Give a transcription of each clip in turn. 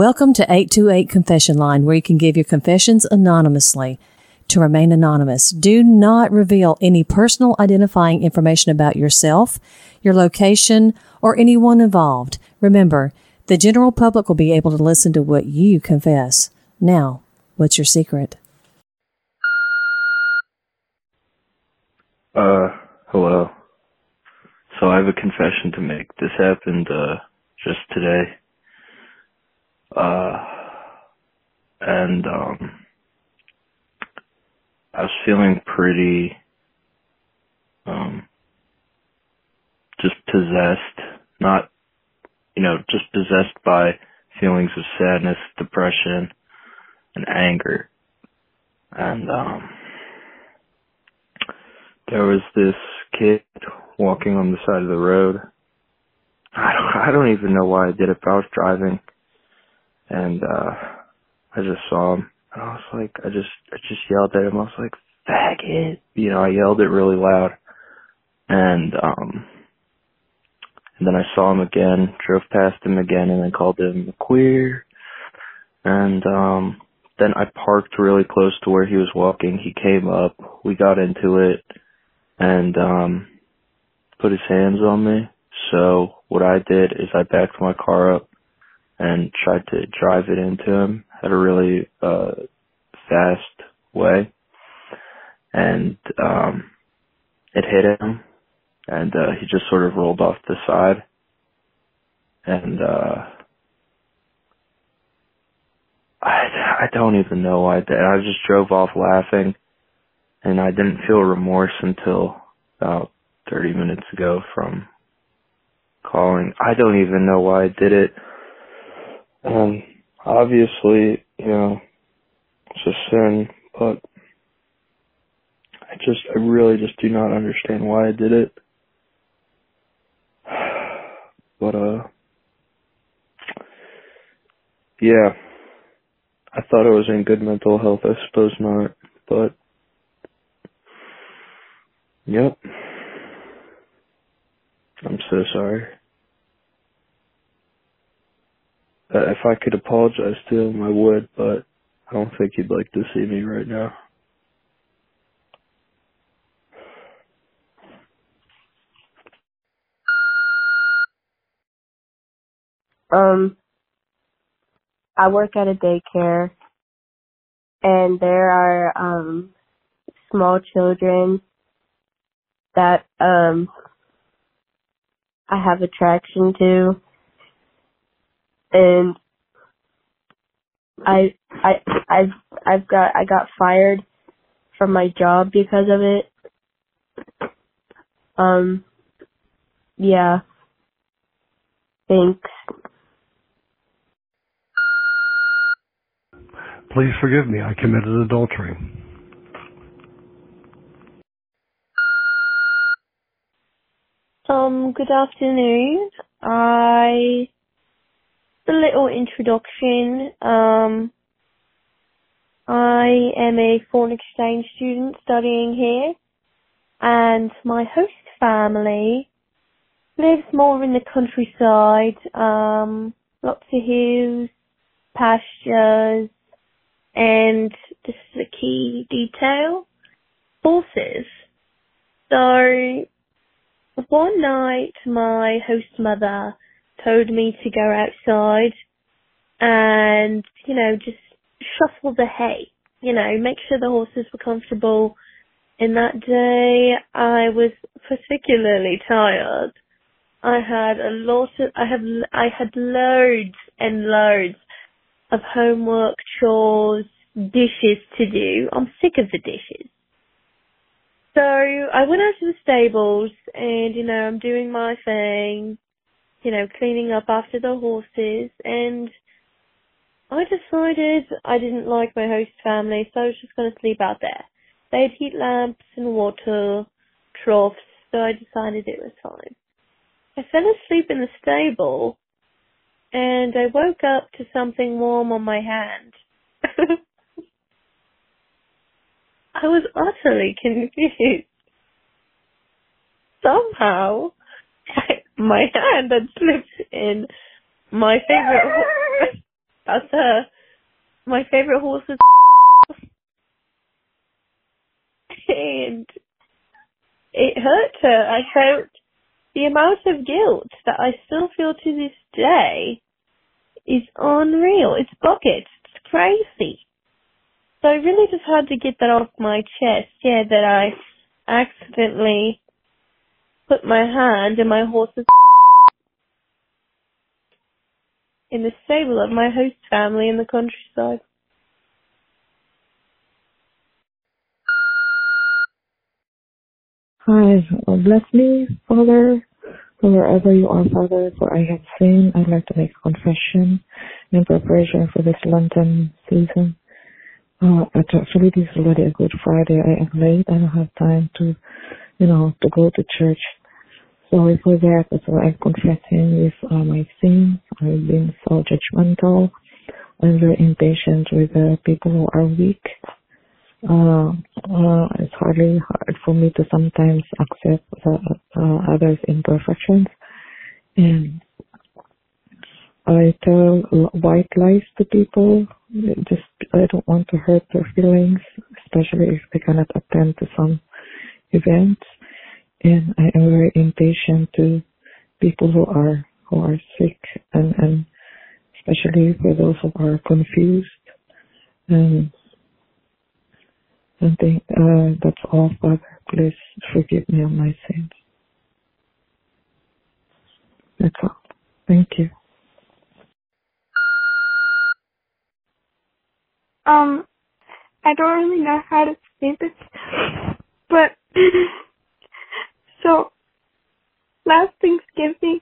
Welcome to 828 Confession Line, where you can give your confessions anonymously. To remain anonymous, do not reveal any personal identifying information about yourself, your location, or anyone involved. Remember, the general public will be able to listen to what you confess. Now, what's your secret? Uh, hello. So I have a confession to make. This happened, uh, just today. Uh, and, um, I was feeling pretty, um, just possessed. Not, you know, just possessed by feelings of sadness, depression, and anger. And, um, there was this kid walking on the side of the road. I don't, I don't even know why I did it, but I was driving and uh I just saw him and I was like I just I just yelled at him. I was like, Faggot you know, I yelled it really loud. And um and then I saw him again, drove past him again and then called him queer. And um then I parked really close to where he was walking. He came up, we got into it and um put his hands on me. So what I did is I backed my car up and tried to drive it into him at a really uh fast way and um it hit him and uh he just sort of rolled off the side and uh I I don't even know why I did. I just drove off laughing and I didn't feel remorse until about 30 minutes ago from calling. I don't even know why I did it. Um, obviously, you know, it's a sin, but I just, I really just do not understand why I did it. But, uh, yeah, I thought I was in good mental health. I suppose not, but, yep. I'm so sorry. Uh, if I could apologize to him, I would, but I don't think he'd like to see me right now. Um, I work at a daycare, and there are um small children that um I have attraction to, and I I I've I've got I got fired from my job because of it. Um, yeah. Thanks. Please forgive me, I committed adultery. Um, good afternoon. I a little introduction. Um, I am a foreign exchange student studying here, and my host family lives more in the countryside. Um, lots of hills, pastures, and this is a key detail: horses. So one night, my host mother told me to go outside and, you know, just shuffle the hay, you know, make sure the horses were comfortable. And that day, I was particularly tired. I had a lot of, I have, I had loads and loads of homework, chores, dishes to do. I'm sick of the dishes. So I went out to the stables and, you know, I'm doing my thing, you know, cleaning up after the horses and I decided I didn't like my host family, so I was just going to sleep out there. They had heat lamps and water troughs, so I decided it was fine. I fell asleep in the stable and I woke up to something warm on my hand. I was utterly confused. Somehow, my hand had slipped in my favorite. Ho- because uh, my favorite horse was and it hurt her. I felt the amount of guilt that I still feel to this day is unreal. It's bucket. It's crazy. So I really just had to get that off my chest. Yeah, that I accidentally put my hand in my horse's in the stable of my host family in the countryside. Hi, bless me, Father, wherever you are, Father, for I have sinned. I'd like to make a confession in preparation for this Lenten season. Uh, actually, this is already a Good Friday. I am late. I don't have time to, you know, to go to church. Sorry for that. Why I'm confessing with uh, my sins. I've been so judgmental. I'm very impatient with the people who are weak. Uh, uh, it's hardly hard for me to sometimes accept the, uh, others' imperfections. And I tell white lies to people. Just I don't want to hurt their feelings, especially if they cannot attend to some events. And I am very impatient to people who are who are sick, and and especially for those who are confused. And I think uh, that's all, Father. Please forgive me of my sins. That's all. Thank you. Um, I don't really know how to say this, but so last Thanksgiving,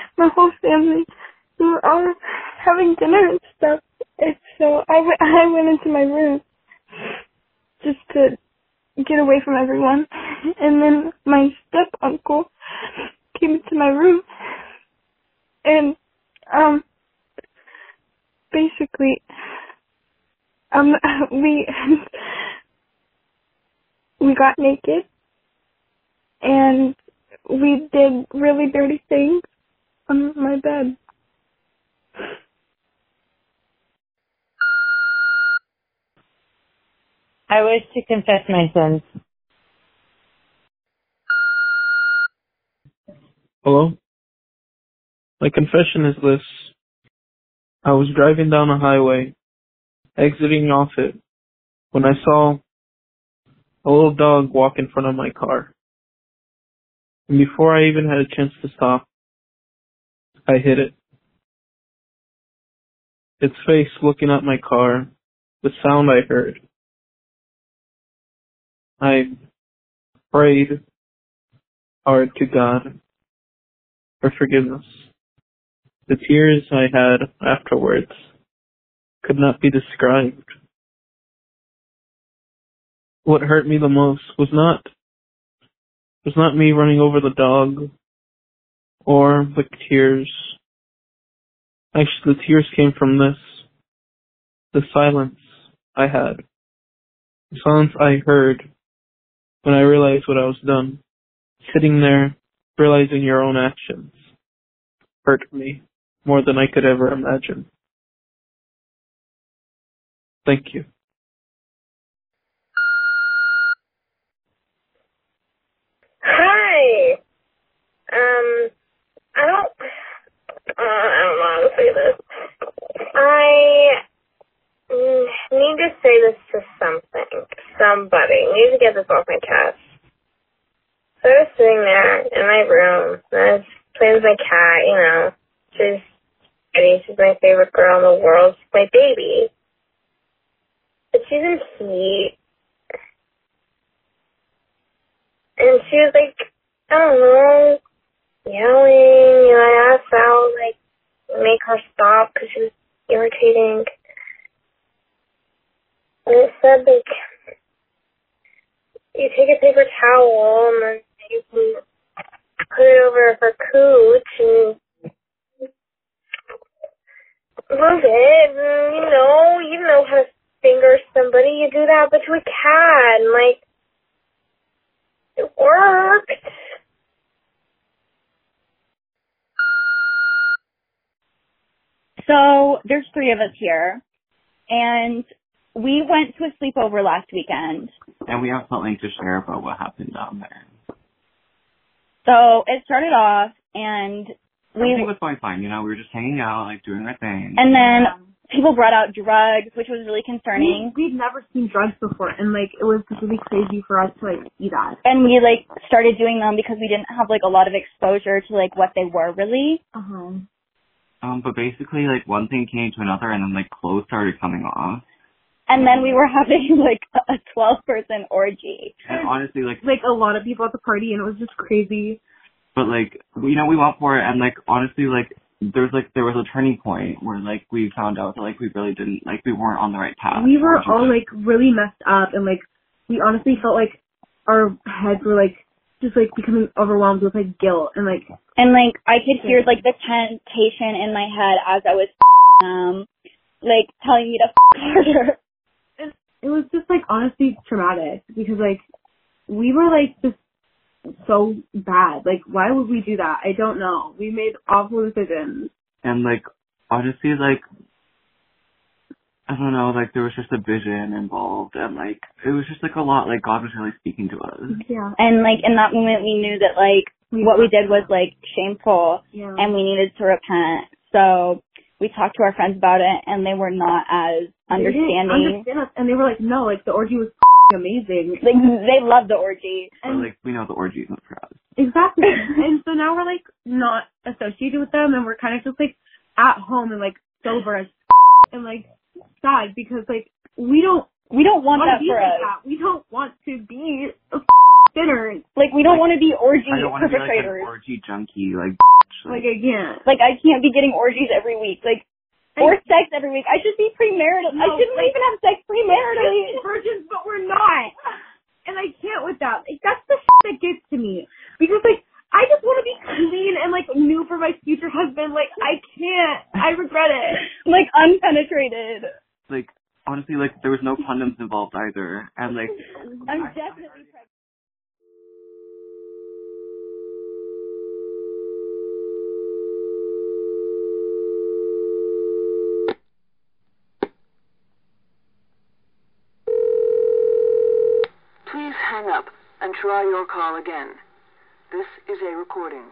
my whole family we were all having dinner and stuff, and so I went I went into my room just to get away from everyone, and then my step uncle came into my room, and um basically um, we we got naked and we did really dirty things on my bed. I wish to confess my sins. Hello? My confession is this. I was driving down a highway exiting off it when I saw a little dog walk in front of my car. And before I even had a chance to stop, I hit it. Its face looking at my car, the sound I heard. I prayed hard to God for forgiveness. The tears I had afterwards could not be described. What hurt me the most was not was not me running over the dog or the tears. Actually, the tears came from this. The silence I had. The silence I heard when I realized what I was done. Sitting there, realizing your own actions hurt me more than I could ever imagine. Thank you. Hi. Um, I don't. Uh, I don't know to say this. I need to say this to something, somebody. Need to get this off my chest. So I was sitting there in my room, and I was playing with my cat. You know, she's Eddie. She's my favorite girl in the world. She's my baby. But she's in heat. And she was like, I don't know, yelling. And I asked Val, like, make her stop because she was irritating. And it said, like, you take a paper towel and then you can put it over her cooch and move it. And, you know, you know how to finger somebody, you do that, but to a cat, and like, it worked. So there's three of us here, and we went to a sleepover last weekend. And we have something to share about what happened down there. So it started off, and we Everything was going fine, you know, we were just hanging out, like doing our thing. and then people brought out drugs, which was really concerning. We, we'd never seen drugs before, and like it was just really crazy for us to like see that. And we like started doing them because we didn't have like a lot of exposure to like what they were really. Uh huh. Um, but basically, like one thing came to another, and then like clothes started coming off. And then we were having like a 12 person orgy. And honestly, like, Like a lot of people at the party, and it was just crazy. but like, you know, we went for it, and like, honestly, like, there's like there was a turning point where like we found out that like we really didn't like we weren't on the right path. we were all like really messed up, and like we honestly felt like our heads were like just like becoming overwhelmed with like guilt and like And like I could hear like the temptation in my head as I was um like telling me to harder. it was just like honestly traumatic because like we were like just so bad. Like why would we do that? I don't know. We made awful decisions. and like honestly, like I don't know, like there was just a vision involved, and like it was just like a lot. Like God was really speaking to us. Yeah. And like in that moment we knew that like what we did was like shameful Yeah. and we needed to repent. So we talked to our friends about it and they were not as They didn't understanding. understand us, and they were like, no, like the orgy was amazing. Like they loved the orgy. But like we know the orgy isn't for us. Exactly. and so now we're like not associated with them and we're kind of just like at home and like sober as and like sad because like we don't We don't want wanna that be for like us. that. We don't want to be sinners. Like we don't want to be orgy I don't want to be like an orgy junkie. Like, Like again. Like I can't be getting orgies every week. Like or sex every week. I should be premarital. I shouldn't like- even have sex premaritally. virgins, but we're not. And I can't with that. Like that's the shit that gets to me because like I just want to be clean and like new for my future husband. Like I can't. I regret it. Like unpenetrated. like honestly, like there was no condoms involved either, and like I'm definitely pregnant. Please hang up and try your call again. This is a recording.